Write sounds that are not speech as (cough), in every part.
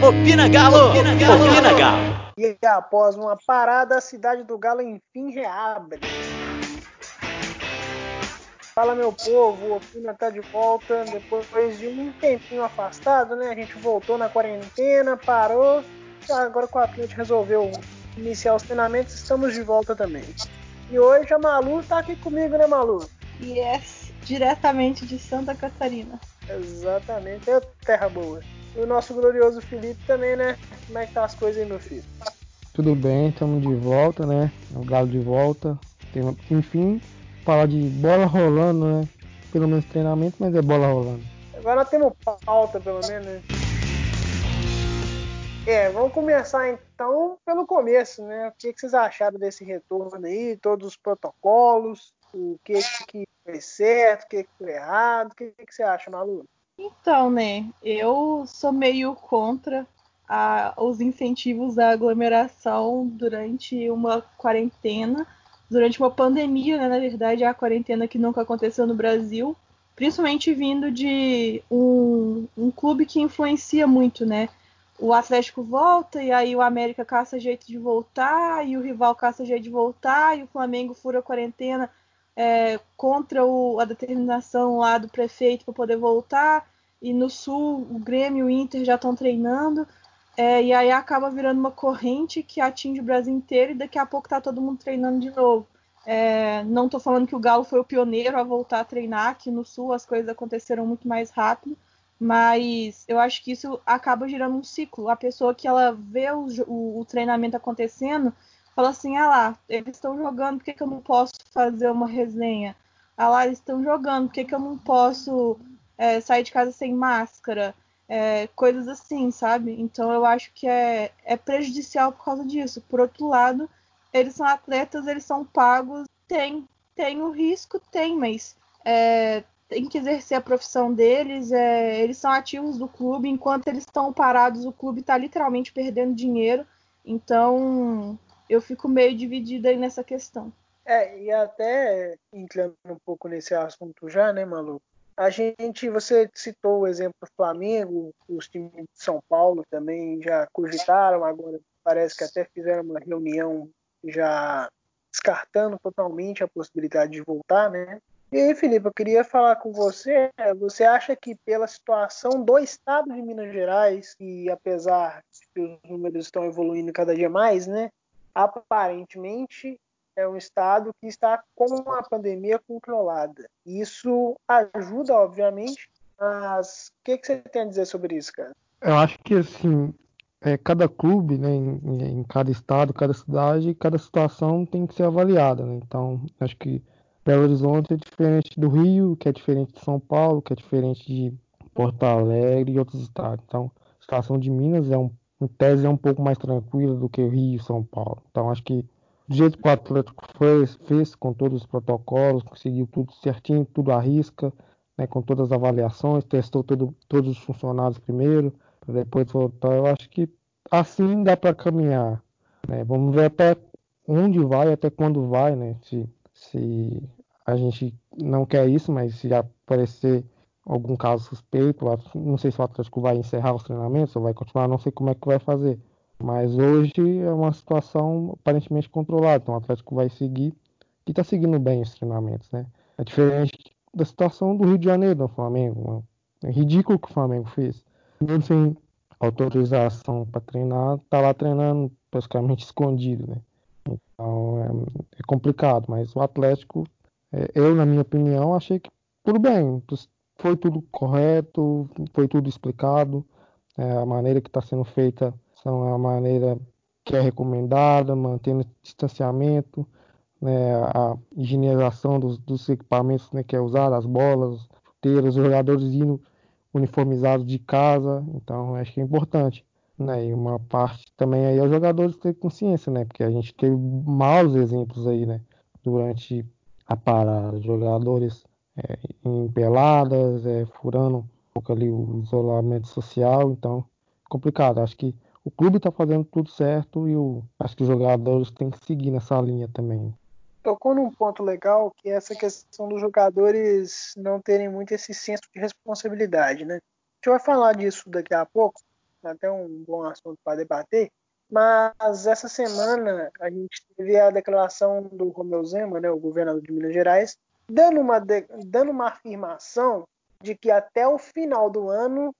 Opina Galo! Opina Galo! Opina Galo! E após uma parada, a cidade do Galo enfim reabre. Fala meu povo, o Opina tá de volta depois de um tempinho afastado, né? A gente voltou na quarentena, parou, agora com o Atlético resolveu iniciar os treinamentos, estamos de volta também. E hoje a Malu tá aqui comigo, né Malu? Yes, diretamente de Santa Catarina. Exatamente, é terra boa. E o nosso glorioso Felipe também, né? Como é que tá as coisas aí, meu filho? Tudo bem, estamos de volta, né? O Galo de volta. Tem, enfim, falar de bola rolando, né? Pelo menos treinamento, mas é bola rolando. Agora temos pauta, pelo menos, né? É, vamos começar então pelo começo, né? O que, que vocês acharam desse retorno aí, todos os protocolos, o que que foi certo, o que que foi errado, o que que você acha, Malu? Então, né, eu sou meio contra a, os incentivos da aglomeração durante uma quarentena, durante uma pandemia, né, na verdade, a quarentena que nunca aconteceu no Brasil, principalmente vindo de um, um clube que influencia muito, né? o Atlético volta e aí o América caça jeito de voltar e o rival caça jeito de voltar e o Flamengo fura a quarentena é, contra o, a determinação lá do prefeito para poder voltar e no sul o Grêmio e o Inter já estão treinando é, e aí acaba virando uma corrente que atinge o Brasil inteiro e daqui a pouco tá todo mundo treinando de novo. É, não estou falando que o Galo foi o pioneiro a voltar a treinar, aqui no sul as coisas aconteceram muito mais rápido, mas eu acho que isso acaba gerando um ciclo. A pessoa que ela vê o, o, o treinamento acontecendo, fala assim: ah lá, eles estão jogando, por que, que eu não posso fazer uma resenha? Ah lá, eles estão jogando, por que, que eu não posso é, sair de casa sem máscara? É, coisas assim, sabe? Então eu acho que é, é prejudicial por causa disso. Por outro lado, eles são atletas, eles são pagos, tem, tem o risco, tem, mas é, tem que exercer a profissão deles, é, eles são ativos do clube, enquanto eles estão parados, o clube está literalmente perdendo dinheiro. Então, eu fico meio dividida aí nessa questão. É, e até entrando um pouco nesse assunto já, né, Malu? A gente, você citou o exemplo do Flamengo, os times de São Paulo também já cogitaram, agora parece que até fizeram uma reunião já descartando totalmente a possibilidade de voltar, né? E aí, Felipe, eu queria falar com você. Você acha que pela situação do estado de Minas Gerais, e apesar de que os números estão evoluindo cada dia mais, né? Aparentemente é um estado que está com a pandemia controlada. Isso ajuda, obviamente, mas o que, que, você tem a dizer sobre isso, cara? Eu acho que assim, é, cada clube, né, em, em cada estado, cada cidade, cada situação tem que ser avaliada. Né? Então, acho que Belo Horizonte é diferente do Rio, que é diferente de São Paulo, que é diferente de Porto Alegre e outros estados. Então, a situação de Minas é um, em tese é um pouco mais tranquila do que o Rio e São Paulo. Então, acho que do jeito que o Atlético fez, fez com todos os protocolos, conseguiu tudo certinho, tudo à risca, né, com todas as avaliações, testou todo, todos os funcionários primeiro, depois voltar. Eu acho que assim dá para caminhar. Né? Vamos ver até onde vai, até quando vai, né? Se, se a gente não quer isso, mas se aparecer algum caso suspeito, não sei se o Atlético vai encerrar os treinamentos ou vai continuar, não sei como é que vai fazer. Mas hoje é uma situação aparentemente controlada, então o Atlético vai seguir e está seguindo bem os treinamentos, né? É diferente da situação do Rio de Janeiro, do Flamengo. É ridículo o que o Flamengo fez. Mesmo sem autorização para treinar, tá lá treinando praticamente escondido, né? Então é, é complicado, mas o Atlético é, eu, na minha opinião, achei que tudo bem, foi tudo correto, foi tudo explicado, é, a maneira que está sendo feita são a maneira que é recomendada, mantendo distanciamento, né, a higienização dos, dos equipamentos né, que é usado, as bolas, chuteiras, os jogadores indo uniformizados de casa, então acho que é importante. Né? E uma parte também aí é os jogadores ter consciência, né? Porque a gente teve maus exemplos aí, né? Durante a parada. Jogadores é, em peladas, é, furando um pouco ali o isolamento social, então complicado. Acho que o clube está fazendo tudo certo e o, acho que os jogadores têm que seguir nessa linha também. Tocou num ponto legal que é essa questão dos jogadores não terem muito esse senso de responsabilidade, né? A gente vai falar disso daqui a pouco, até um bom assunto para debater. Mas essa semana a gente teve a declaração do Romeu Zema, né, o governador de Minas Gerais, dando uma, dando uma afirmação de que até o final do ano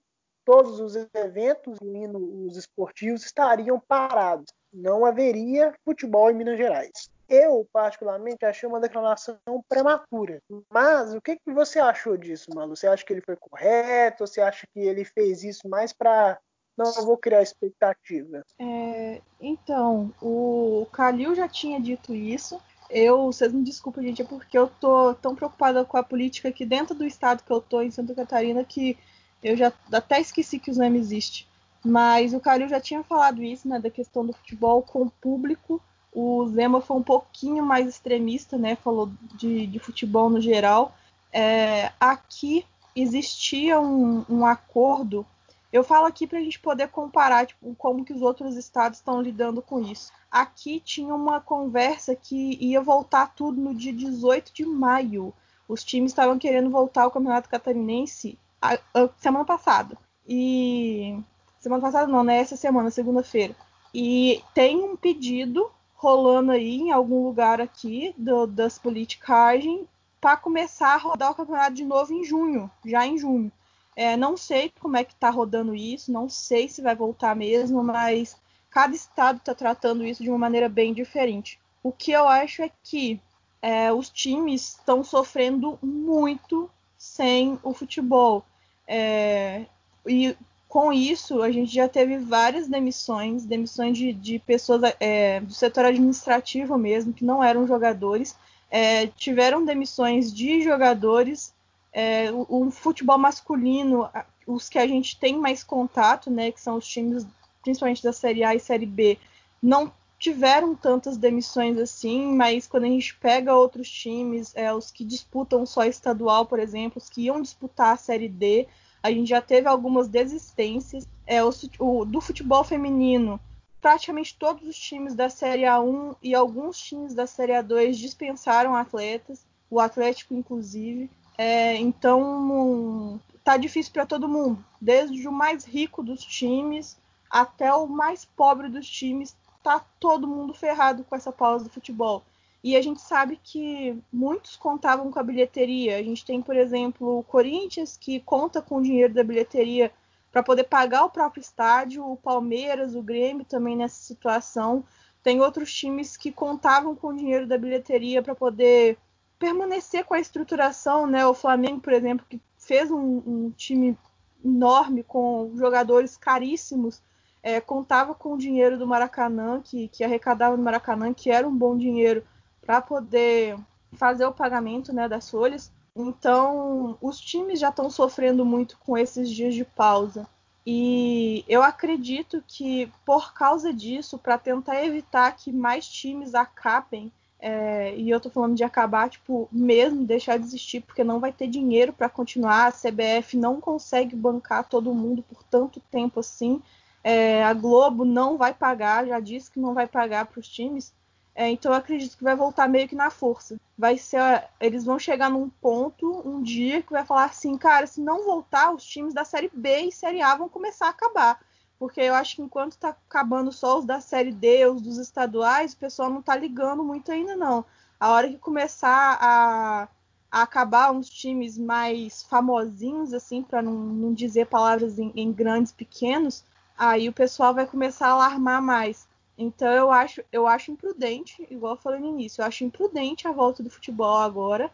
todos os eventos, incluindo os esportivos, estariam parados. Não haveria futebol em Minas Gerais. Eu, particularmente, achei uma declaração prematura. Mas o que, que você achou disso, Malu? Você acha que ele foi correto? Você acha que ele fez isso mais para não vou criar expectativa. É, então, o Calil já tinha dito isso. Eu, vocês me desculpem, gente, é porque eu tô tão preocupada com a política aqui dentro do estado que eu tô, em Santa Catarina, que eu já até esqueci que o Zema existe. Mas o Calil já tinha falado isso, né, da questão do futebol com o público. O Zema foi um pouquinho mais extremista, né, falou de, de futebol no geral. É, aqui existia um, um acordo eu falo aqui para a gente poder comparar tipo, como que os outros estados estão lidando com isso. Aqui tinha uma conversa que ia voltar tudo no dia 18 de maio. Os times estavam querendo voltar ao Campeonato Catarinense a, a, semana passada. E. Semana passada não, né? Essa semana, segunda-feira. E tem um pedido rolando aí em algum lugar aqui do, das politicagens para começar a rodar o campeonato de novo em junho, já em junho. É, não sei como é que está rodando isso, não sei se vai voltar mesmo, mas cada estado está tratando isso de uma maneira bem diferente. O que eu acho é que é, os times estão sofrendo muito sem o futebol. É, e com isso, a gente já teve várias demissões, demissões de, de pessoas é, do setor administrativo mesmo, que não eram jogadores, é, tiveram demissões de jogadores é, o, futebol masculino, os que a gente tem mais contato, né, que são os times principalmente da Série A e Série B, não tiveram tantas demissões assim, mas quando a gente pega outros times, é, os que disputam só estadual, por exemplo, os que iam disputar a Série D, a gente já teve algumas desistências. É, o, o, do futebol feminino, praticamente todos os times da Série A1 e alguns times da Série A2 dispensaram atletas, o Atlético inclusive. É, então tá difícil para todo mundo, desde o mais rico dos times até o mais pobre dos times, tá todo mundo ferrado com essa pausa do futebol. E a gente sabe que muitos contavam com a bilheteria. A gente tem, por exemplo, o Corinthians, que conta com o dinheiro da bilheteria para poder pagar o próprio estádio, o Palmeiras, o Grêmio também nessa situação. Tem outros times que contavam com o dinheiro da bilheteria para poder permanecer com a estruturação, né? O Flamengo, por exemplo, que fez um, um time enorme com jogadores caríssimos, é, contava com o dinheiro do Maracanã, que, que arrecadava no Maracanã, que era um bom dinheiro para poder fazer o pagamento né, das folhas. Então, os times já estão sofrendo muito com esses dias de pausa. E eu acredito que, por causa disso, para tentar evitar que mais times acabem é, e eu tô falando de acabar, tipo, mesmo deixar de existir, porque não vai ter dinheiro para continuar. A CBF não consegue bancar todo mundo por tanto tempo assim. É, a Globo não vai pagar, já disse que não vai pagar para os times. É, então eu acredito que vai voltar meio que na força. Vai ser, eles vão chegar num ponto, um dia que vai falar assim, cara, se não voltar, os times da série B e série A vão começar a acabar porque eu acho que enquanto tá acabando só os da série D, os dos estaduais, o pessoal não tá ligando muito ainda não. A hora que começar a, a acabar uns times mais famosinhos, assim, para não, não, dizer palavras em, em, grandes, pequenos, aí o pessoal vai começar a alarmar mais. Então eu acho, eu acho imprudente, igual eu falei no início, eu acho imprudente a volta do futebol agora,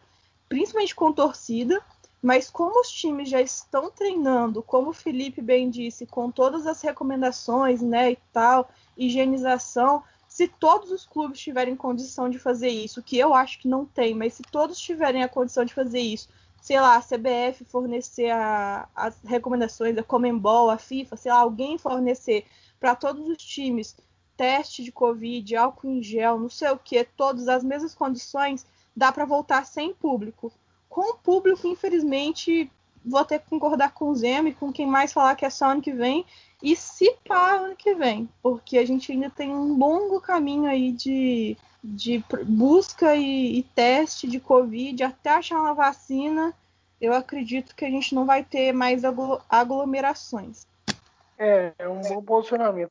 principalmente com torcida, mas como os times já estão treinando, como o Felipe bem disse, com todas as recomendações, né, e tal, higienização, se todos os clubes tiverem condição de fazer isso, que eu acho que não tem, mas se todos tiverem a condição de fazer isso, sei lá, a CBF fornecer a, as recomendações, a Comembol, a FIFA, sei lá, alguém fornecer para todos os times teste de Covid, álcool em gel, não sei o que, todas as mesmas condições, dá para voltar sem público com o público, infelizmente, vou que concordar com o Zema e com quem mais falar que é só ano que vem. E se pá ano que vem, porque a gente ainda tem um longo caminho aí de, de busca e, e teste de Covid até achar uma vacina. Eu acredito que a gente não vai ter mais aglomerações. É, é um bom posicionamento.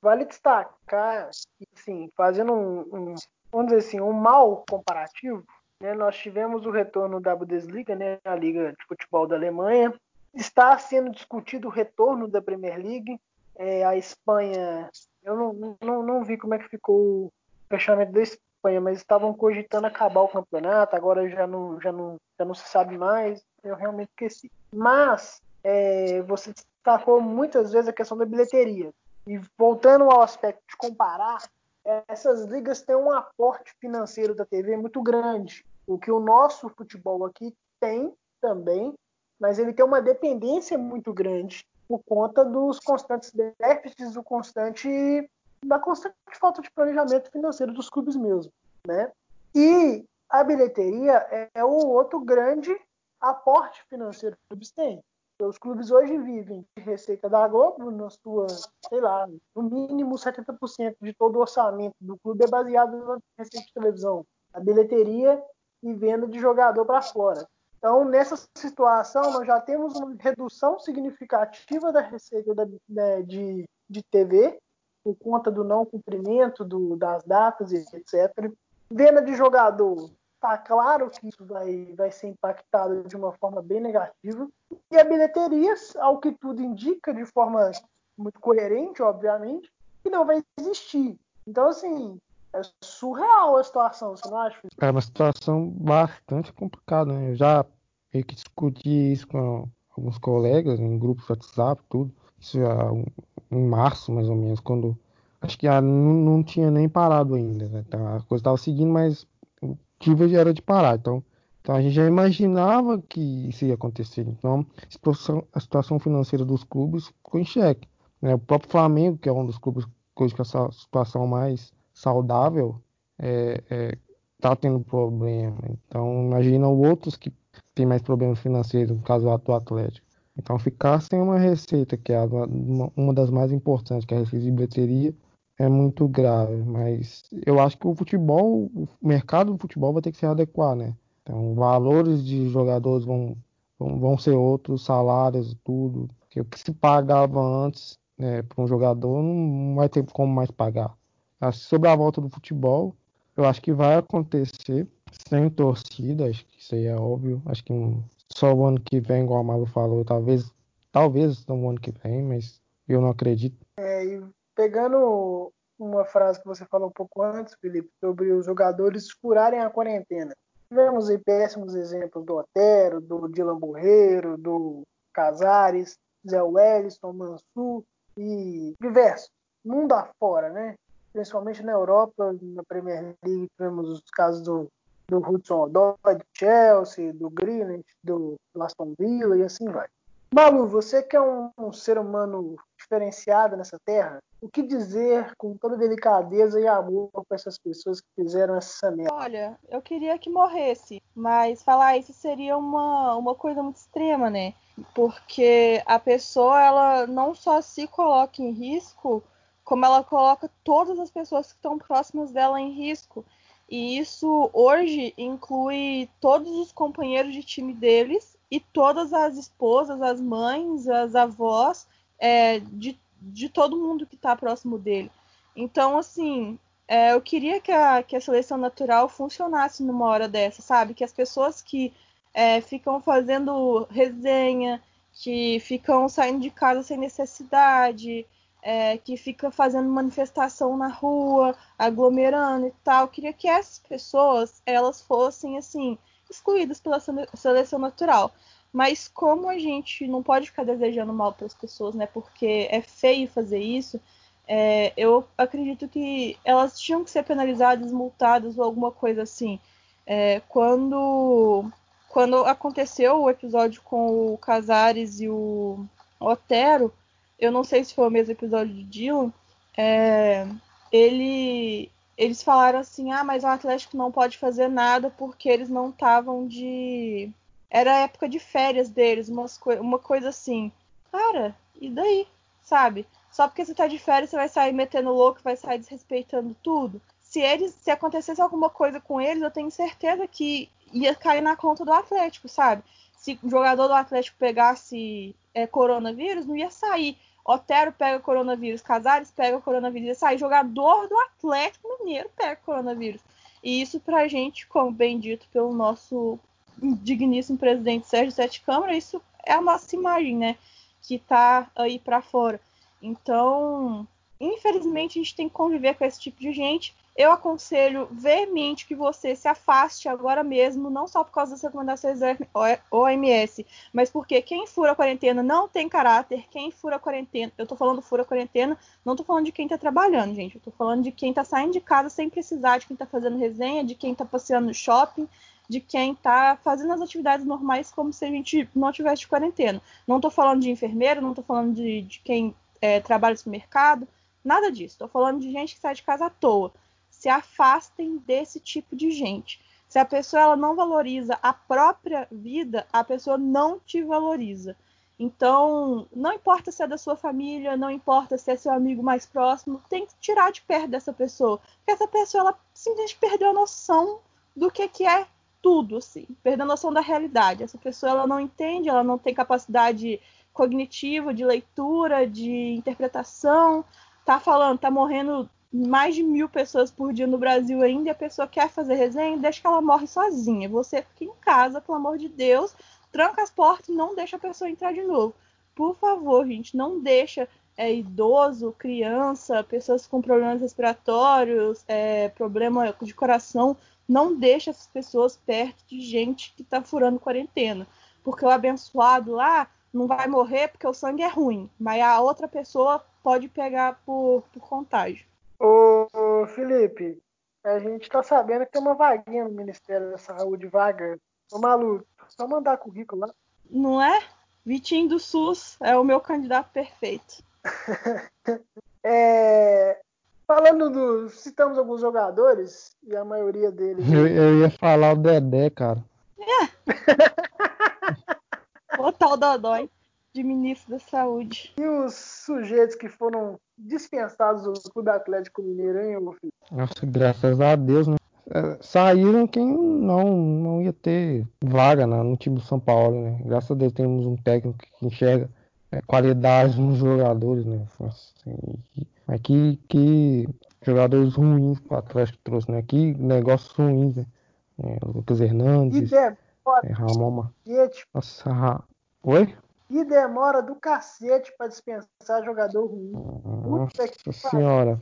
Vale destacar assim, fazendo um, um, vamos dizer assim, um mal comparativo, né, nós tivemos o retorno da Bundesliga, né, a Liga de Futebol da Alemanha. Está sendo discutido o retorno da Premier League. É, a Espanha, eu não, não, não vi como é que ficou o fechamento da Espanha, mas estavam cogitando acabar o campeonato, agora já não, já não, já não se sabe mais. Eu realmente esqueci. Mas é, você destacou muitas vezes a questão da bilheteria. E voltando ao aspecto de comparar, essas ligas têm um aporte financeiro da TV muito grande. O que o nosso futebol aqui tem também, mas ele tem uma dependência muito grande por conta dos constantes déficits, do constante da constante falta de planejamento financeiro dos clubes mesmo, né? E a bilheteria é o outro grande aporte financeiro que os clubes têm. Os clubes hoje vivem de receita da Globo, na sua, sei lá, no mínimo 70% de todo o orçamento do clube é baseado na receita de televisão, a bilheteria e venda de jogador para fora. Então, nessa situação, nós já temos uma redução significativa da receita da, né, de, de TV, por conta do não cumprimento do, das datas etc. Venda de jogador Tá claro que isso vai, vai ser impactado de uma forma bem negativa. E a bilheteria, ao que tudo indica, de forma muito coerente, obviamente, que não vai existir. Então, assim, é surreal a situação, você não acha? É uma situação bastante complicada, né? Eu já meio que discuti isso com alguns colegas em grupos WhatsApp, tudo. Isso já em março, mais ou menos, quando acho que não, não tinha nem parado ainda, né? Então, a coisa estava seguindo, mas expectativa já era de parar. Então, então a gente já imaginava que isso ia acontecer. Então a situação, a situação financeira dos clubes ficou em xeque. Né? O próprio Flamengo, que é um dos clubes com essa situação mais saudável, é, é, tá tendo problema. Então imagina outros que têm mais problemas financeiros, no caso do Atlético. Então ficar sem uma receita, que é uma, uma das mais importantes, que é a receita de bilheteria, é muito grave, mas eu acho que o futebol, o mercado do futebol vai ter que se adequar, né? Então, valores de jogadores vão, vão, vão ser outros, salários, tudo. Que o que se pagava antes né, para um jogador não vai ter como mais pagar. Sobre a volta do futebol, eu acho que vai acontecer sem torcida, acho que isso aí é óbvio. Acho que só o ano que vem, igual a Malu falou, talvez, talvez no ano que vem, mas eu não acredito. É, e pegando uma frase que você falou um pouco antes, Felipe, sobre os jogadores furarem a quarentena. Tivemos aí péssimos exemplos do Otero, do Dylan Borreiro, do Casares, Zé Wellington, Mansur e diversos. Mundo afora, né? Principalmente na Europa, na Premier League, tivemos os casos do, do Hudson Odoi, do Chelsea, do Greenwich, do Aston Villa e assim vai. Malu, você que é um, um ser humano diferenciado nessa terra, o que dizer com toda delicadeza e amor para essas pessoas que fizeram essa merda? Olha, eu queria que morresse, mas falar isso seria uma, uma coisa muito extrema, né? Porque a pessoa, ela não só se coloca em risco, como ela coloca todas as pessoas que estão próximas dela em risco. E isso hoje inclui todos os companheiros de time deles e todas as esposas, as mães, as avós é, de de todo mundo que está próximo dele. Então, assim, é, eu queria que a, que a seleção natural funcionasse numa hora dessa, sabe? Que as pessoas que é, ficam fazendo resenha, que ficam saindo de casa sem necessidade, é, que ficam fazendo manifestação na rua, aglomerando e tal. Eu queria que essas pessoas elas fossem assim excluídas pela seleção natural. Mas como a gente não pode ficar desejando mal para as pessoas, né? Porque é feio fazer isso. É, eu acredito que elas tinham que ser penalizadas, multadas ou alguma coisa assim. É, quando, quando aconteceu o episódio com o Casares e o Otero, eu não sei se foi o mesmo episódio de Dylan, é, ele, eles falaram assim: ah, mas o Atlético não pode fazer nada porque eles não estavam de era a época de férias deles, umas co uma coisa assim. Cara, e daí? Sabe? Só porque você tá de férias, você vai sair metendo louco, vai sair desrespeitando tudo. Se eles, se acontecesse alguma coisa com eles, eu tenho certeza que ia cair na conta do Atlético, sabe? Se o jogador do Atlético pegasse é, coronavírus, não ia sair Otero pega coronavírus, Casares pega coronavírus, sai jogador do Atlético Mineiro pega coronavírus. E isso pra gente, como bem dito pelo nosso digníssimo presidente Sérgio Sete Câmara, isso é a nossa imagem, né? Que tá aí para fora. Então, infelizmente, a gente tem que conviver com esse tipo de gente. Eu aconselho veemente que você se afaste agora mesmo, não só por causa das recomendações da OMS, mas porque quem fura a quarentena não tem caráter, quem fura a quarentena, eu tô falando fura a quarentena, não tô falando de quem tá trabalhando, gente, eu tô falando de quem tá saindo de casa sem precisar, de quem tá fazendo resenha, de quem tá passeando no shopping, de quem tá fazendo as atividades normais como se a gente não tivesse de quarentena. Não tô falando de enfermeiro, não tô falando de, de quem é, trabalha no mercado, nada disso, tô falando de gente que sai de casa à toa se afastem desse tipo de gente. Se a pessoa ela não valoriza a própria vida, a pessoa não te valoriza. Então, não importa se é da sua família, não importa se é seu amigo mais próximo, tem que tirar de perto dessa pessoa. Porque essa pessoa, ela simplesmente perdeu a noção do que, que é tudo, assim. Perdeu a noção da realidade. Essa pessoa, ela não entende, ela não tem capacidade cognitiva, de leitura, de interpretação. Tá falando, tá morrendo mais de mil pessoas por dia no Brasil ainda e a pessoa quer fazer resenha, deixa que ela morre sozinha. Você fica em casa, pelo amor de Deus, tranca as portas e não deixa a pessoa entrar de novo. Por favor, gente, não deixa é, idoso, criança, pessoas com problemas respiratórios, é, problema de coração, não deixa essas pessoas perto de gente que está furando quarentena. Porque o abençoado lá não vai morrer porque o sangue é ruim, mas a outra pessoa pode pegar por, por contágio. Ô, Felipe, a gente tá sabendo que tem uma vaguinha no Ministério da Saúde, vaga. Ô, maluco, só mandar currículo lá. Não é? Vitinho do SUS é o meu candidato perfeito. (laughs) é, falando do. Citamos alguns jogadores, e a maioria deles. Eu, eu ia falar o Dedé, cara. É. (laughs) o tal Dodói de ministro da Saúde. E os sujeitos que foram dispensados do Clube Atlético Mineiro, hein, meu filho? Nossa, graças a Deus, né? É, saíram quem não, não ia ter vaga né, no time do São Paulo, né? Graças a Deus temos um técnico que enxerga é, qualidade nos jogadores, né? Assim, mas que, que jogadores ruins que o Atlético trouxe, né? Que negócios ruins, né? É, Lucas Hernandes, é, Ramon Nossa, Ra... Oi? E demora do cacete para dispensar jogador ruim. Nossa senhora,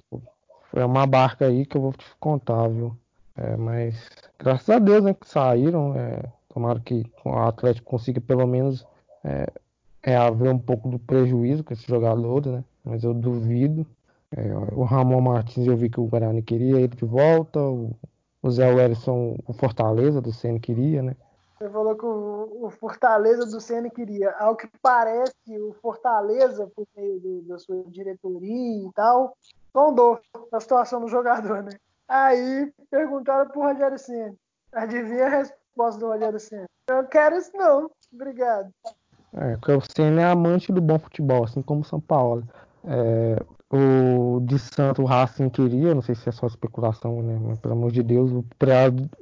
foi uma barca aí que eu vou te contar, viu? É, mas graças a Deus, né, que saíram. É, tomara que o Atlético consiga pelo menos é, é, haver um pouco do prejuízo com esses jogadores, né? Mas eu duvido. É, o Ramon Martins eu vi que o Guarani queria ele de volta. O, o Zé Wellison, o Fortaleza do Ceni queria, né? Você falou que o, o Fortaleza do Senna queria. Ao que parece, o Fortaleza, por meio do, da sua diretoria e tal, sondou a situação do jogador, né? Aí perguntaram pro Rogério Senna. Adivinha a resposta do Rogério Senna? Eu quero isso não. Obrigado. É, porque o Senna é amante do bom futebol, assim como o São Paulo. É, o de Santo Racing queria, não sei se é só especulação, né? Mas, pelo amor de Deus, o,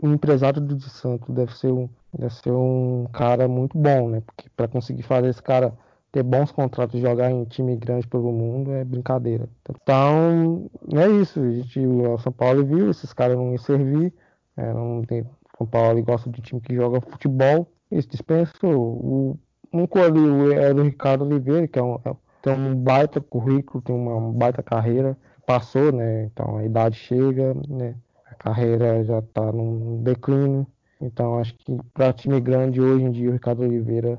empresário do de Santo deve ser um Deve ser um cara muito bom, né? Porque para conseguir fazer esse cara ter bons contratos e jogar em time grande pelo mundo é brincadeira. Então, é isso. A gente, o São Paulo viu, esses caras não iam servir. É, não tem, São Paulo gosta de time que joga futebol. Isso dispensou. O, um ali era o Ricardo Oliveira, que é um, é, tem um baita currículo, tem uma baita carreira. Passou, né? Então a idade chega, né? A carreira já está num declínio. Então acho que para time grande hoje em dia o Ricardo Oliveira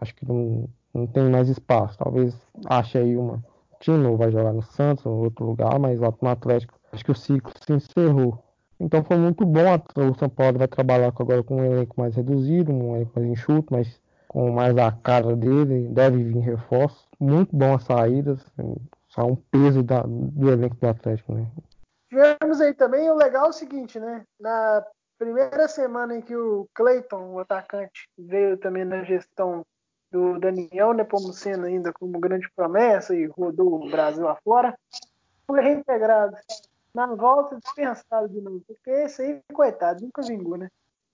acho que não, não tem mais espaço. Talvez ache aí uma time novo vai jogar no Santos ou outro lugar, mas lá no Atlético acho que o ciclo se encerrou. Então foi muito bom. O São Paulo vai trabalhar agora com um elenco mais reduzido, um elenco mais enxuto, mas com mais a cara dele. Deve vir reforço. Muito bom as saídas. Só um peso da, do elenco do Atlético, né? Tivemos aí também o legal é o seguinte, né? Na primeira semana em que o Clayton, o atacante, veio também na gestão do Daniel Nepomuceno ainda como grande promessa e rodou o Brasil afora, foi reintegrado. Na volta, dispensado de novo, porque esse aí, coitado, nunca vingou, né?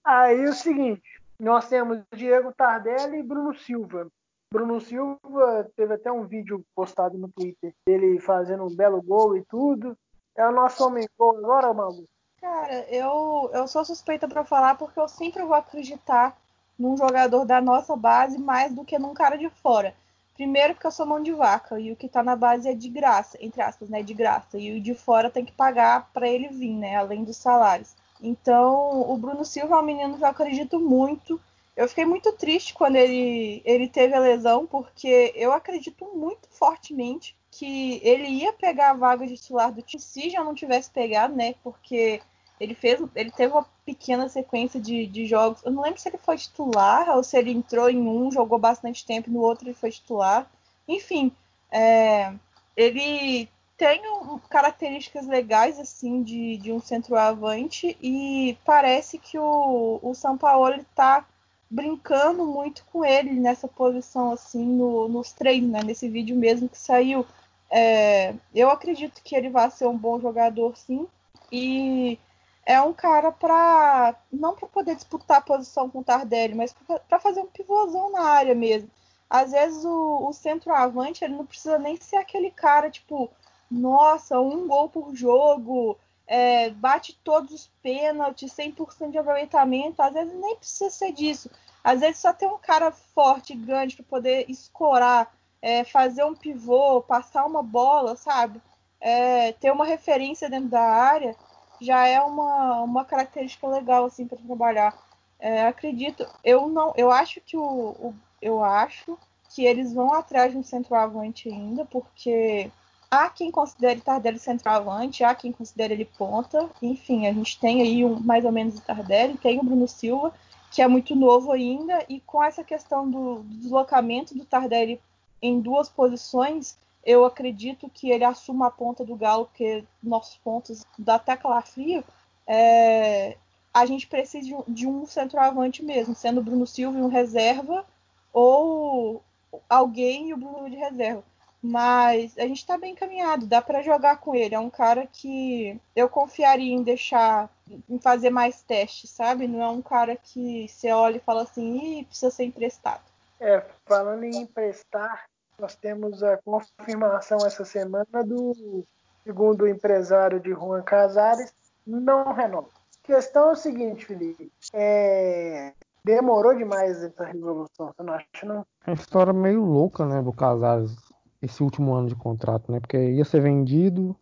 Aí o seguinte, nós temos Diego Tardelli e Bruno Silva. Bruno Silva teve até um vídeo postado no Twitter dele fazendo um belo gol e tudo. É o nosso homem gol agora, Malu? Cara, eu, eu sou suspeita para falar porque eu sempre vou acreditar num jogador da nossa base mais do que num cara de fora. Primeiro porque eu sou mão de vaca e o que tá na base é de graça, entre aspas, né, de graça. E o de fora tem que pagar para ele vir, né, além dos salários. Então, o Bruno Silva é um menino que eu acredito muito. Eu fiquei muito triste quando ele, ele teve a lesão, porque eu acredito muito fortemente que ele ia pegar a vaga de titular do time se já não tivesse pegado, né? Porque ele fez, ele teve uma pequena sequência de, de jogos. Eu não lembro se ele foi titular ou se ele entrou em um, jogou bastante tempo, no outro ele foi titular. Enfim, é, ele tem um, características legais assim de, de um centroavante e parece que o, o São Paulo está brincando muito com ele nessa posição assim no, nos treinos, né? nesse vídeo mesmo que saiu. É, eu acredito que ele vai ser um bom jogador, sim, e é um cara para não para poder disputar a posição com o Tardelli, mas para fazer um pivôzão na área mesmo. Às vezes o, o centroavante ele não precisa nem ser aquele cara tipo nossa, um gol por jogo, é, bate todos os pênaltis, 100% de aproveitamento. Às vezes nem precisa ser disso. Às vezes só tem um cara forte, grande, para poder escorar, é, fazer um pivô, passar uma bola, sabe? É, ter uma referência dentro da área já é uma, uma característica legal assim para trabalhar. É, acredito, eu não, eu acho que o, o, eu acho que eles vão atrás de um centroavante ainda, porque Há quem considere Tardelli centroavante, há quem considere ele ponta. Enfim, a gente tem aí um, mais ou menos o Tardelli, tem o Bruno Silva, que é muito novo ainda, e com essa questão do, do deslocamento do Tardelli em duas posições, eu acredito que ele assuma a ponta do Galo, porque nossos pontos dá até calafrio. É, a gente precisa de um, de um centroavante mesmo, sendo o Bruno Silva um reserva ou alguém e o Bruno de reserva. Mas a gente está bem encaminhado, dá para jogar com ele. É um cara que eu confiaria em deixar, em fazer mais testes, sabe? Não é um cara que você olha e fala assim, Ih, precisa ser emprestado. É, falando em emprestar, nós temos a confirmação essa semana do segundo empresário de Juan Casares, não renova. A questão é o seguinte, Felipe, é... demorou demais essa resolução, você não acha, não? É uma história meio louca, né, do Casares esse último ano de contrato, né? Porque ia ser vendido,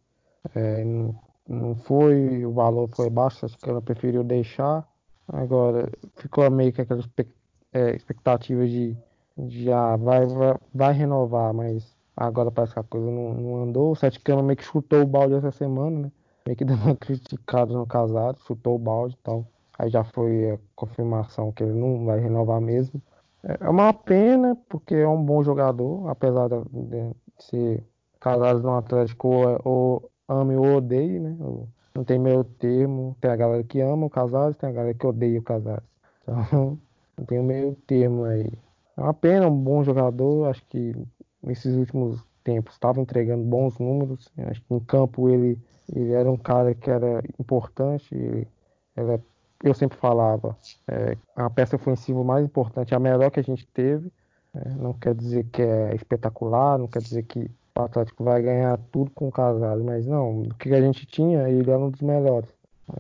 é, não, não foi, o valor foi baixo, acho que ela preferiu deixar. Agora ficou meio que aquela é, expectativa de, ah, vai, vai, vai, renovar, mas agora parece que a coisa não, não andou. O Sete Cama meio que chutou o balde essa semana, né? Meio que (laughs) deu uma criticada no casado, chutou o balde, então aí já foi a confirmação que ele não vai renovar mesmo. É uma pena, porque é um bom jogador, apesar de, ser casado no Atlético ou, ou ame ou odeie, né? Não tem meio termo. Tem a galera que ama o Casares, tem a galera que odeia o Casares. Então, (laughs) não tem meio termo aí. É uma pena, um bom jogador. Acho que nesses últimos tempos estava entregando bons números. Acho que em campo ele, ele era um cara que era importante. Ele, eu sempre falava, é, a peça ofensiva mais importante, a melhor que a gente teve. É, não quer dizer que é espetacular, não quer dizer que o Atlético vai ganhar tudo com o Casares, mas não, do que a gente tinha, ele era um dos melhores.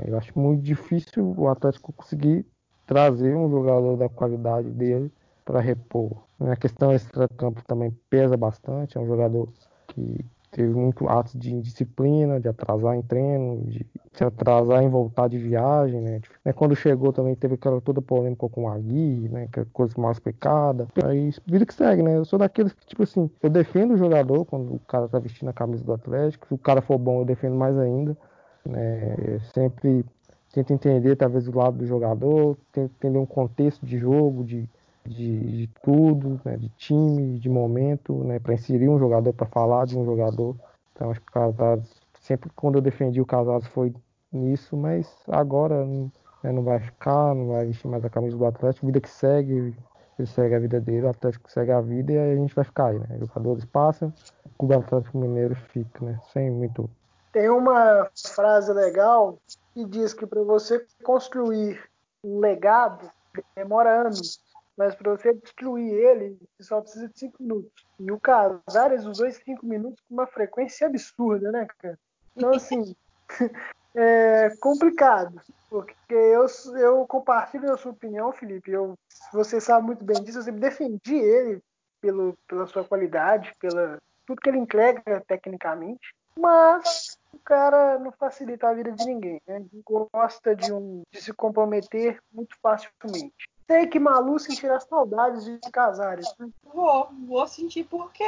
Eu acho muito difícil o Atlético conseguir trazer um jogador da qualidade dele para repor. A questão extra-campo também pesa bastante, é um jogador que teve muito atos de indisciplina, de atrasar em treino, de se atrasar em voltar de viagem, né? né quando chegou também teve aquela toda polêmica com o Agui, né? Que é coisa mal explicada. Aí vida que segue, né? Eu sou daqueles que, tipo assim, eu defendo o jogador quando o cara tá vestindo a camisa do Atlético. Se o cara for bom, eu defendo mais ainda. Né? Eu sempre tento entender talvez o lado do jogador, tento entender um contexto de jogo, de de, de tudo, né, de time, de momento, né, para inserir um jogador, para falar de um jogador. Então acho que o Casares, sempre quando eu defendi o Casares foi nisso, mas agora né, não vai ficar, não vai vestir mais a camisa do Atlético, vida que segue, ele segue a vida dele, o Atlético segue a vida e a gente vai ficar aí, né? Jogadores passam, o Atlético Mineiro fica, né? Sem muito. Tem uma frase legal que diz que para você construir um legado demora anos mas para você destruir ele, você só precisa de 5 minutos. E o Casares usou esses 5 minutos com uma frequência absurda, né, cara? Então, assim, (laughs) é complicado. Porque eu, eu compartilho a sua opinião, Felipe. Eu, você sabe muito bem disso. Eu sempre defendi ele pelo, pela sua qualidade, pela tudo que ele entrega tecnicamente. Mas o cara não facilita a vida de ninguém, né? Gosta de, um, de se comprometer muito facilmente. Sei que Malu sentirá saudades de Casares. Né? Vou, vou sentir porque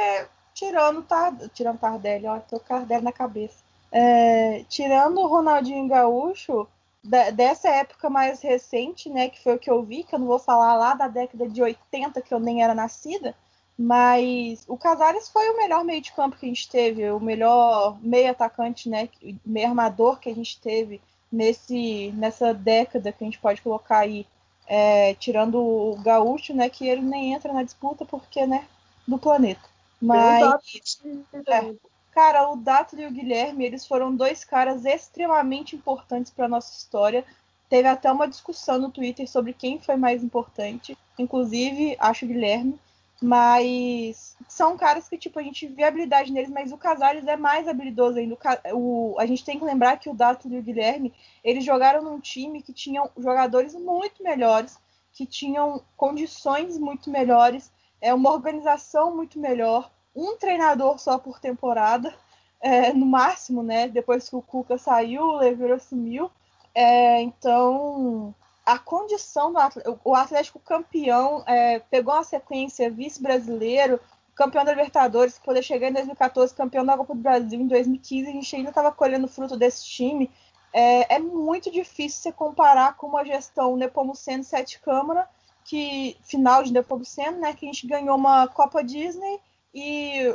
tirando, tar, tirando Tardelli, ó, tô Tardelli na cabeça. É, tirando o Ronaldinho Gaúcho, da, dessa época mais recente, né, que foi o que eu vi, que eu não vou falar lá da década de 80, que eu nem era nascida, mas o Casares foi o melhor meio de campo que a gente teve, o melhor meio atacante, né, meio armador que a gente teve nesse, nessa década que a gente pode colocar aí, é, tirando o Gaúcho, né, que ele nem entra na disputa porque, né, do planeta. Mas, é, cara, o Dato e o Guilherme, eles foram dois caras extremamente importantes para nossa história. Teve até uma discussão no Twitter sobre quem foi mais importante. Inclusive, acho o Guilherme. Mas são caras que, tipo, a gente vê habilidade neles, mas o Casares é mais habilidoso ainda. O, a gente tem que lembrar que o Dato e o Guilherme, eles jogaram num time que tinham jogadores muito melhores, que tinham condições muito melhores, é uma organização muito melhor, um treinador só por temporada, é, no máximo, né? Depois que o Cuca saiu, o Leveiro assumiu. É, então, a condição do Atlético, o Atlético campeão, é, pegou uma sequência vice-brasileiro, campeão da Libertadores, poder chegar em 2014, campeão da Copa do Brasil em 2015, a gente ainda estava colhendo fruto desse time. É, é, muito difícil você comparar com uma gestão Nepomuceno Sete Câmara, que final de Nepomuceno, né, que a gente ganhou uma Copa Disney e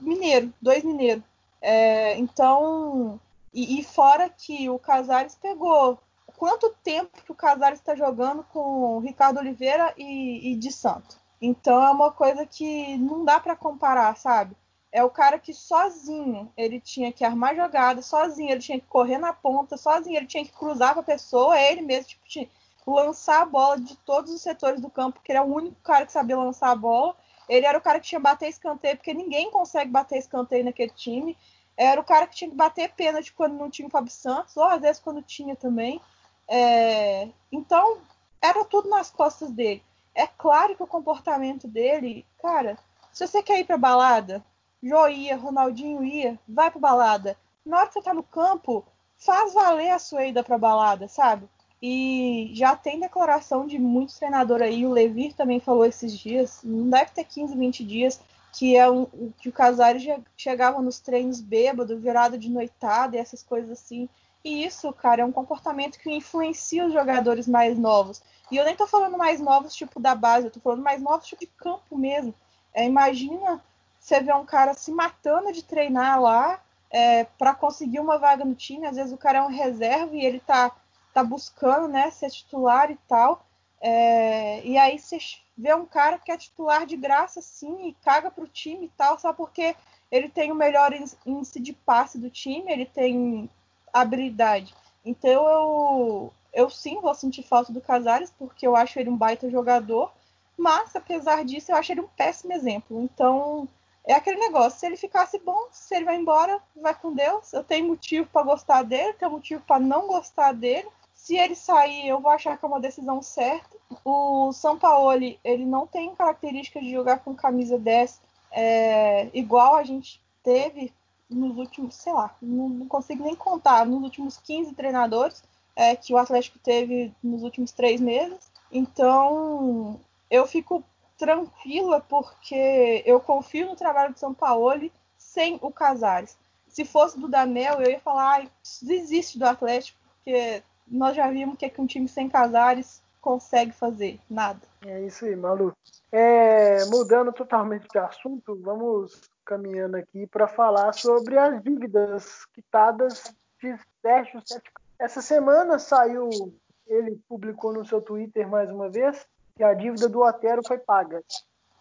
Mineiro, dois Mineiros. É, então, e, e, fora que o Casares pegou quanto tempo que o Casares está jogando com Ricardo Oliveira e, e de Santo. Então é uma coisa que não dá para comparar, sabe? É o cara que sozinho ele tinha que armar jogada, sozinho ele tinha que correr na ponta, sozinho ele tinha que cruzar para a pessoa, ele mesmo tipo, tinha lançar a bola de todos os setores do campo, porque ele é o único cara que sabia lançar a bola. Ele era o cara que tinha que bater escanteio, porque ninguém consegue bater escanteio naquele time. Era o cara que tinha que bater pênalti quando não tinha o Fábio Santos, ou às vezes quando tinha também. É, então, era tudo nas costas dele. É claro que o comportamento dele, cara, se você quer ir pra balada, Jô ia, Ronaldinho ia, vai pra balada. Na hora que você tá no campo, faz valer a sua ida pra balada, sabe? E já tem declaração de muitos treinadores aí, o Levir também falou esses dias, não deve ter 15, 20 dias, que é um, que o Casares chegava nos treinos bêbado, virado de noitada e essas coisas assim. E isso, cara, é um comportamento que influencia os jogadores mais novos. E eu nem tô falando mais novos, tipo, da base, eu tô falando mais novos, tipo, de campo mesmo. É, imagina você ver um cara se matando de treinar lá é, para conseguir uma vaga no time. Às vezes o cara é um reserva e ele tá, tá buscando, né, ser titular e tal. É, e aí você vê um cara que é titular de graça, sim, e caga pro time e tal, só porque ele tem o melhor índice de passe do time, ele tem habilidade. Então eu, eu sim vou sentir falta do Casares, porque eu acho ele um baita jogador, mas apesar disso eu acho ele um péssimo exemplo. Então é aquele negócio, se ele ficasse bom, se ele vai embora, vai com Deus. Eu tenho motivo para gostar dele, tenho motivo para não gostar dele. Se ele sair, eu vou achar que é uma decisão certa. O São Paulo, ele não tem característica de jogar com camisa 10 é, igual a gente teve nos últimos, sei lá, não, consigo nem contar, nos últimos 15 treinadores é, que o Atlético teve nos últimos três meses. Então, eu fico tranquila porque eu confio no trabalho do São Paulo sem o Casares. Se fosse do Danel, eu ia falar, desiste do Atlético, porque nós já vimos o que, é que um time sem Casares consegue fazer, nada. É isso aí, Malu. É, mudando totalmente de assunto, vamos caminhando aqui para falar sobre as dívidas quitadas de Sérgio Sete. Essa semana saiu, ele publicou no seu Twitter mais uma vez que a dívida do Otero foi paga.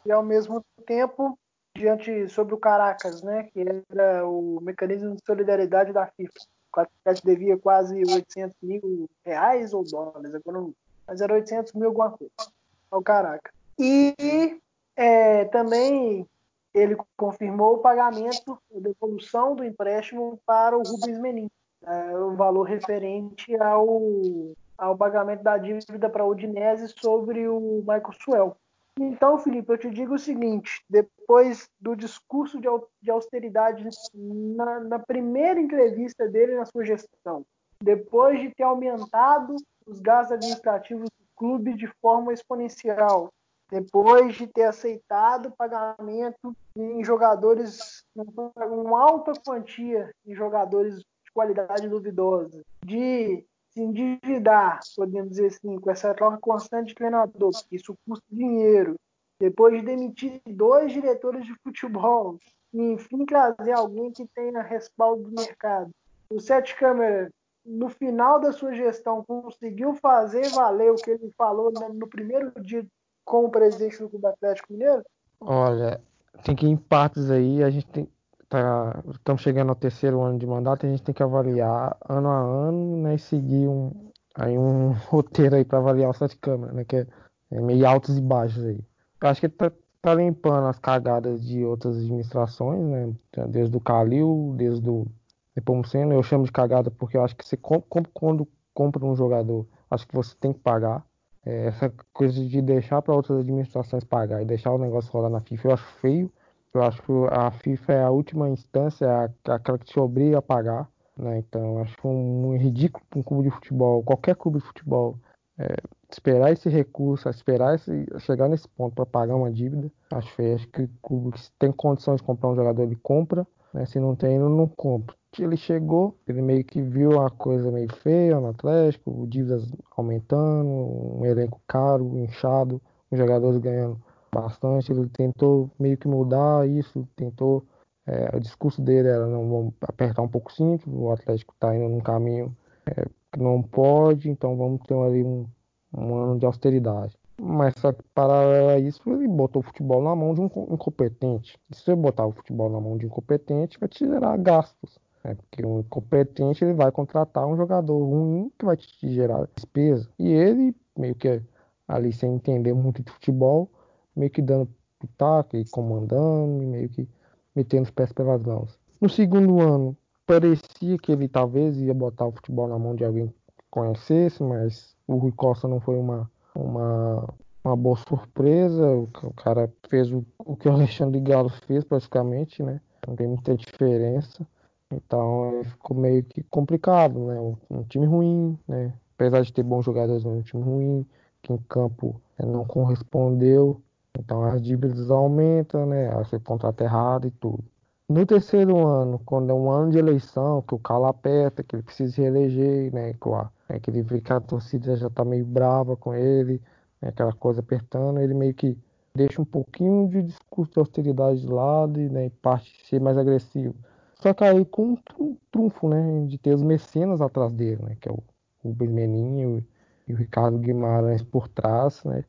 E ao mesmo tempo, diante sobre o Caracas, né, que era o mecanismo de solidariedade da FIFA. O Atlético devia quase 800 mil reais ou dólares, agora não, mas era 800 mil alguma coisa ao Caracas. E é, também ele confirmou o pagamento, a devolução do empréstimo para o Rubens Menin, é, o valor referente ao, ao pagamento da dívida para a Udinese sobre o Michael Suel. Então, Felipe, eu te digo o seguinte: depois do discurso de austeridade na, na primeira entrevista dele na sua gestão, depois de ter aumentado os gastos administrativos do clube de forma exponencial, depois de ter aceitado pagamento em jogadores, uma alta quantia em jogadores de qualidade duvidosa, de se endividar, podemos dizer assim, com essa troca constante de treinador, porque isso custa dinheiro, depois de demitir dois diretores de futebol, e enfim trazer alguém que tenha respaldo do mercado. O Sete Câmara, no final da sua gestão, conseguiu fazer valer o que ele falou no primeiro dia como presidente do Clube Atlético Mineiro? Olha, tem que ir em partes aí, a gente tem. Tá, estamos chegando ao terceiro ano de mandato, a gente tem que avaliar ano a ano, né, e seguir um, aí um (laughs) roteiro aí para avaliar o sete câmeras, né, que é, é, meio altos e baixos aí. Eu acho que ele tá, tá limpando as cagadas de outras administrações, né, desde o Calil, desde o Nepomuceno, eu chamo de cagada porque eu acho que você quando compra um jogador, acho que você tem que pagar, é, essa coisa de deixar para outras administrações pagar e deixar o negócio rolar na FIFA, eu acho feio. Eu acho que a FIFA é a última instância, é aquela que te obriga a pagar. Né? Então, acho um, um ridículo um clube de futebol, qualquer clube de futebol, é, esperar esse recurso, esperar esse, chegar nesse ponto para pagar uma dívida. Acho feio. Acho que o clube que tem condições de comprar um jogador, ele compra. Né? Se não tem, ele não compra ele chegou, ele meio que viu a coisa meio feia no Atlético, dívidas aumentando, um elenco caro, inchado, os jogadores ganhando bastante. Ele tentou meio que mudar isso, tentou. É, o discurso dele era não vamos apertar um pouco o cinto, o Atlético está indo num caminho é, que não pode, então vamos ter ali um, um ano de austeridade. Mas só que paralelo a isso, ele botou o futebol na mão de um incompetente. E se você botar o futebol na mão de um incompetente, vai te gerar gastos. Né? Porque um incompetente ele vai contratar um jogador ruim que vai te gerar despesa. E ele, meio que ali sem entender muito de futebol, meio que dando pitaco e comandando, meio que metendo os pés pelas mãos. No segundo ano, parecia que ele talvez ia botar o futebol na mão de alguém que conhecesse, mas o Rui Costa não foi uma, uma, uma boa surpresa. O, o cara fez o, o que o Alexandre Galo fez praticamente, né? Não tem muita diferença. Então ficou meio que complicado, né? Um, um, time ruim, né? Apesar de ter bons jogadores, mas um time ruim, que em campo né, não correspondeu. Então as dívidas aumentam, né? Você contrata errado e tudo. No terceiro ano, quando é um ano de eleição, que o calo aperta, que ele precisa reeleger, né? Que, né, que ele vê que a torcida já tá meio brava com ele, né, aquela coisa apertando, ele meio que deixa um pouquinho de discurso de austeridade de lado e né, parte ser mais agressivo. Só aí com um trunfo, né? De ter os mecenas atrás dele, né? Que é o Rubens Meninho e o Ricardo Guimarães por trás, né?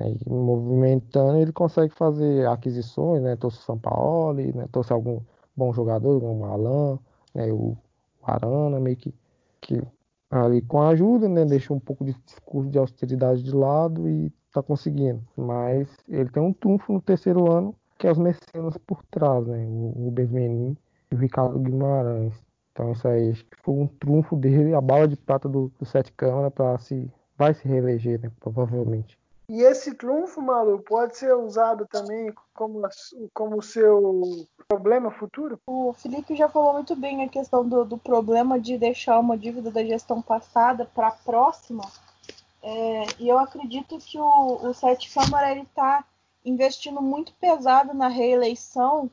E movimentando, ele consegue fazer aquisições, né? Trouxe o São Paulo, né? trouxe algum bom jogador, como o Alan, né? o Arana, meio que, que ali com a ajuda, né? Deixa um pouco de discurso de austeridade de lado e tá conseguindo. Mas ele tem um trunfo no terceiro ano, que é os mecenas por trás, né? O Rubens e o Ricardo Guimarães. Então isso aí acho que foi um trunfo dele, a bala de prata do, do Sete Câmara para se vai se reeleger, né, provavelmente. E esse trunfo, Malu, pode ser usado também como, como seu problema futuro? O Felipe já falou muito bem a questão do, do problema de deixar uma dívida da gestão passada para a próxima. É, e eu acredito que o, o Sete Câmara está investindo muito pesado na reeleição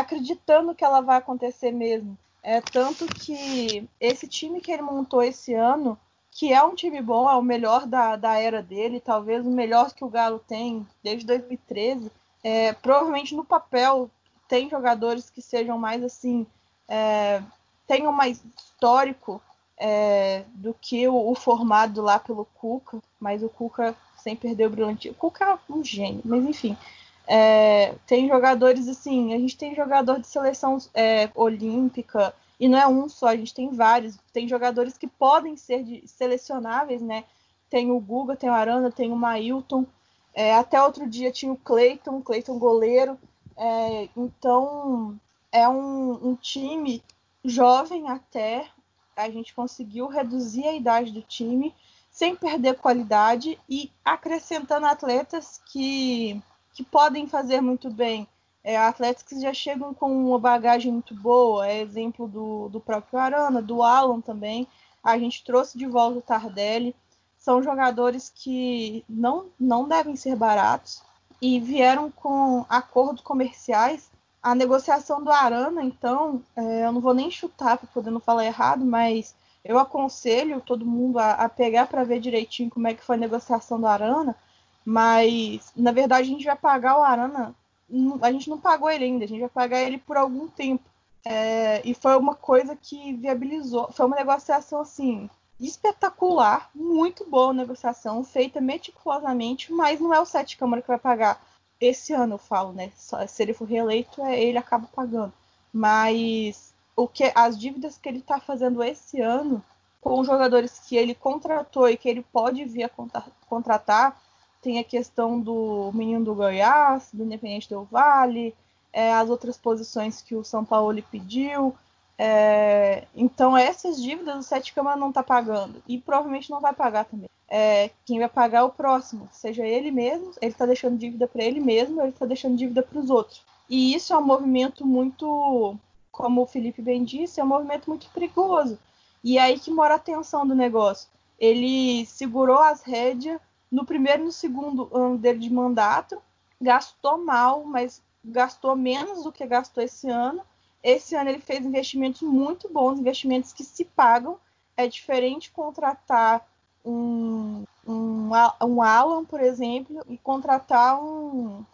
acreditando que ela vai acontecer mesmo. É tanto que esse time que ele montou esse ano, que é um time bom, é o melhor da, da era dele, talvez o melhor que o Galo tem desde 2013. É, provavelmente no papel tem jogadores que sejam mais assim, é, tenham mais histórico é, do que o, o, formado lá pelo Cuca, mas o Cuca sem perder o brilhante. O Cuca é um gênio, mas enfim. É, tem jogadores assim, a gente tem jogador de seleção é, olímpica, e não é um só, a gente tem vários. Tem jogadores que podem ser de, selecionáveis, né? Tem o Guga, tem o Arana, tem o Mailton. É, até outro dia tinha o Cleiton, Cleiton goleiro. É, então é um, um time jovem até. A gente conseguiu reduzir a idade do time sem perder qualidade e acrescentando atletas que, que podem fazer muito bem. É, atletas que já chegam com uma bagagem muito boa, é exemplo do, do próprio Arana, do Alan também. A gente trouxe de volta o Tardelli. São jogadores que não, não devem ser baratos e vieram com acordos comerciais. A negociação do Arana, então, é, eu não vou nem chutar para poder não falar errado, mas eu aconselho todo mundo a, a pegar para ver direitinho como é que foi a negociação do Arana. Mas, na verdade, a gente vai pagar o Arana. A gente não pagou ele ainda, a gente vai pagar ele por algum tempo. É, e foi uma coisa que viabilizou, foi uma negociação assim espetacular, muito boa negociação, feita meticulosamente, mas não é o Sete Câmara que vai pagar. Esse ano eu falo, né? Se ele for reeleito, é, ele acaba pagando. Mas o que as dívidas que ele está fazendo esse ano com os jogadores que ele contratou e que ele pode vir a contratar, tem a questão do menino do Goiás, do Independente do Vale, é, as outras posições que o São Paulo pediu. É, então, essas dívidas o Sete Câmara não está pagando e provavelmente não vai pagar também. É, quem vai pagar é o próximo, seja ele mesmo, ele está deixando dívida para ele mesmo, ele está deixando dívida para os outros. E isso é um movimento muito, como o Felipe bem disse, é um movimento muito perigoso. E é aí que mora a tensão do negócio. Ele segurou as rédeas no primeiro e no segundo ano dele de mandato, gastou mal, mas gastou menos do que gastou esse ano. Esse ano ele fez investimentos muito bons, investimentos que se pagam. É diferente contratar um, um, um Alan, por exemplo, e contratar um.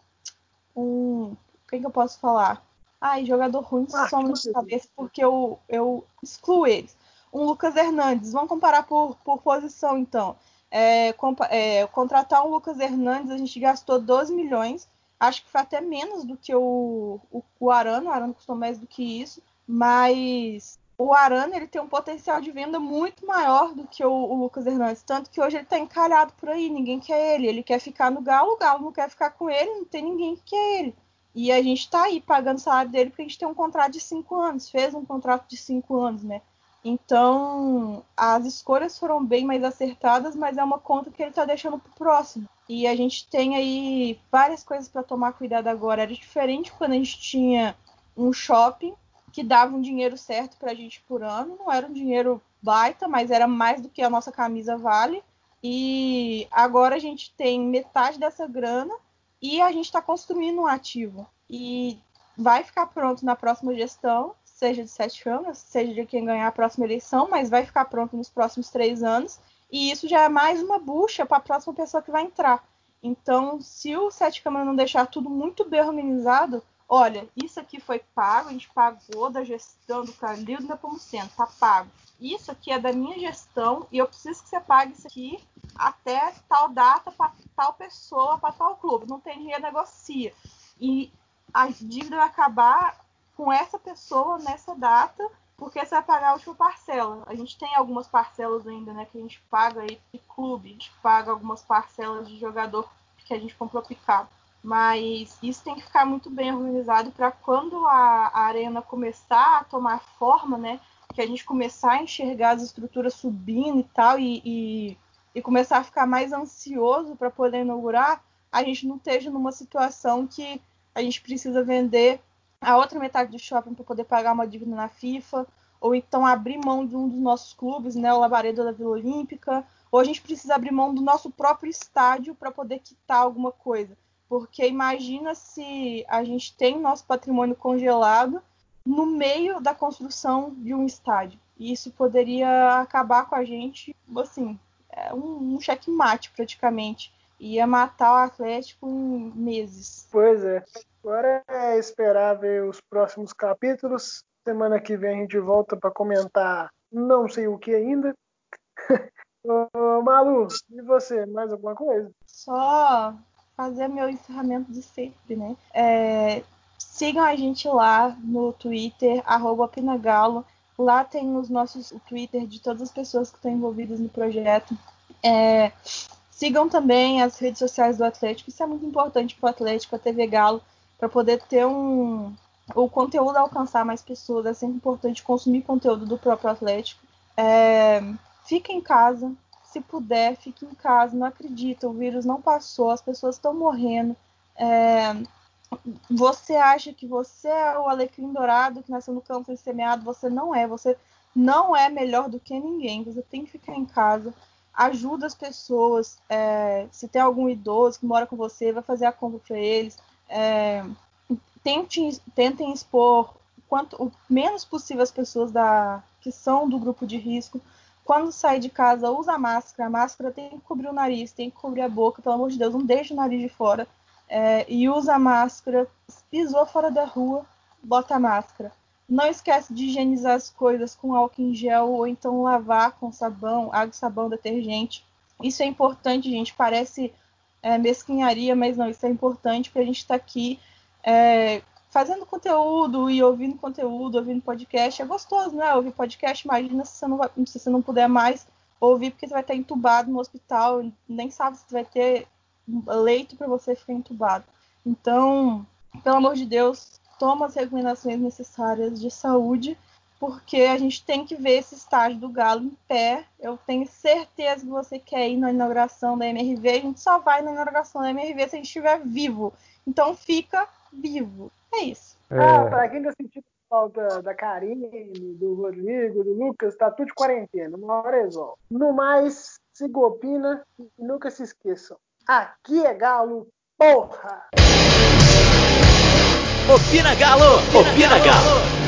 um quem que eu posso falar? Ai, jogador ruim ah, some de cabeça porque eu, eu excluo eles. Um Lucas Hernandes, vamos comparar por, por posição então. É, é, contratar um Lucas Hernandes, a gente gastou 12 milhões Acho que foi até menos do que o, o, o Arana. O Arana custou mais do que isso. Mas o Arana ele tem um potencial de venda muito maior do que o, o Lucas Hernandes. Tanto que hoje ele está encalhado por aí. Ninguém quer ele. Ele quer ficar no Galo. O Galo não quer ficar com ele. Não tem ninguém que quer ele. E a gente está aí pagando o salário dele porque a gente tem um contrato de cinco anos. Fez um contrato de cinco anos, né? Então, as escolhas foram bem mais acertadas, mas é uma conta que ele está deixando para o próximo. E a gente tem aí várias coisas para tomar cuidado agora. Era diferente quando a gente tinha um shopping que dava um dinheiro certo para a gente por ano. Não era um dinheiro baita, mas era mais do que a nossa camisa vale. E agora a gente tem metade dessa grana e a gente está construindo um ativo. E vai ficar pronto na próxima gestão seja de sete câmaras, seja de quem ganhar a próxima eleição, mas vai ficar pronto nos próximos três anos. E isso já é mais uma bucha para a próxima pessoa que vai entrar. Então, se o Sete Câmara não deixar tudo muito bem organizado, olha, isso aqui foi pago, a gente pagou da gestão do Carlildo da Pomoceno, tá pago. Isso aqui é da minha gestão e eu preciso que você pague isso aqui até tal data para tal pessoa, para tal clube. Não tem dinheiro, negocia. E a dívida vai acabar com essa pessoa nessa data, porque você vai pagar a última parcela. A gente tem algumas parcelas ainda, né, que a gente paga aí de clube, a gente paga algumas parcelas de jogador que a gente comprou picado. Mas isso tem que ficar muito bem organizado para quando a, a, arena começar a tomar forma, né? Que a gente começar a enxergar as estruturas subindo e tal, e, e, e começar a ficar mais ansioso para poder inaugurar, a gente não esteja numa situação que a gente precisa vender a outra metade do shopping para poder pagar uma dívida na FIFA, ou então abrir mão de um dos nossos clubes, né, o Labaredo da Vila Olímpica, ou a gente precisa abrir mão do nosso próprio estádio para poder quitar alguma coisa. Porque imagina se a gente tem nosso patrimônio congelado no meio da construção de um estádio. E isso poderia acabar com a gente, assim, é um, um checkmate praticamente. Ia matar o Atlético em meses. Pois é. Agora é esperar ver os próximos capítulos. Semana que vem a gente volta para comentar não sei o que ainda. (laughs) Ô, Malu, e você? Mais alguma coisa? Só fazer meu encerramento de sempre, né? É, sigam a gente lá no Twitter, Pinagalo. Lá tem os nossos o Twitter de todas as pessoas que estão envolvidas no projeto. É, Sigam também as redes sociais do Atlético, isso é muito importante para o Atlético, a TV Galo, para poder ter um. o conteúdo alcançar mais pessoas. É sempre importante consumir conteúdo do próprio Atlético. É, fique em casa, se puder, fique em casa. Não acredita, o vírus não passou, as pessoas estão morrendo. É, você acha que você é o alecrim dourado que nasceu no campo sem semeado? Você não é. Você não é melhor do que ninguém. Você tem que ficar em casa. Ajuda as pessoas. É, se tem algum idoso que mora com você, vai fazer a compra para eles. É, tente, tentem expor quanto o menos possível as pessoas da, que são do grupo de risco. Quando sair de casa, usa máscara. A máscara tem que cobrir o nariz, tem que cobrir a boca. Pelo amor de Deus, não deixe o nariz de fora. É, e usa máscara. Pisou fora da rua, bota a máscara. Não esquece de higienizar as coisas com álcool em gel ou então lavar com sabão, água, sabão, detergente. Isso é importante, gente. Parece é, mesquinharia, mas não, isso é importante porque a gente está aqui é, fazendo conteúdo e ouvindo conteúdo, ouvindo podcast. É gostoso, né? Ouvir podcast. Imagina se você não, vai, se você não puder mais ouvir, porque você vai estar entubado no hospital, nem sabe se vai ter leito para você ficar entubado. Então, pelo amor de Deus, toma as recomendações necessárias de saúde, porque a gente tem que ver esse estágio do Galo em pé. Eu tenho certeza que você quer ir na inauguração da MRV. A gente só vai na inauguração da MRV se a gente estiver vivo. Então fica vivo. É isso. É... Ah, para quem ainda sentiu falta da Karine, do Rodrigo, do Lucas, tá tudo de quarentena. Uma hora resolve. No mais, siga opina e nunca se esqueçam. Aqui é Galo, porra! Opina Galo! Opina Galo!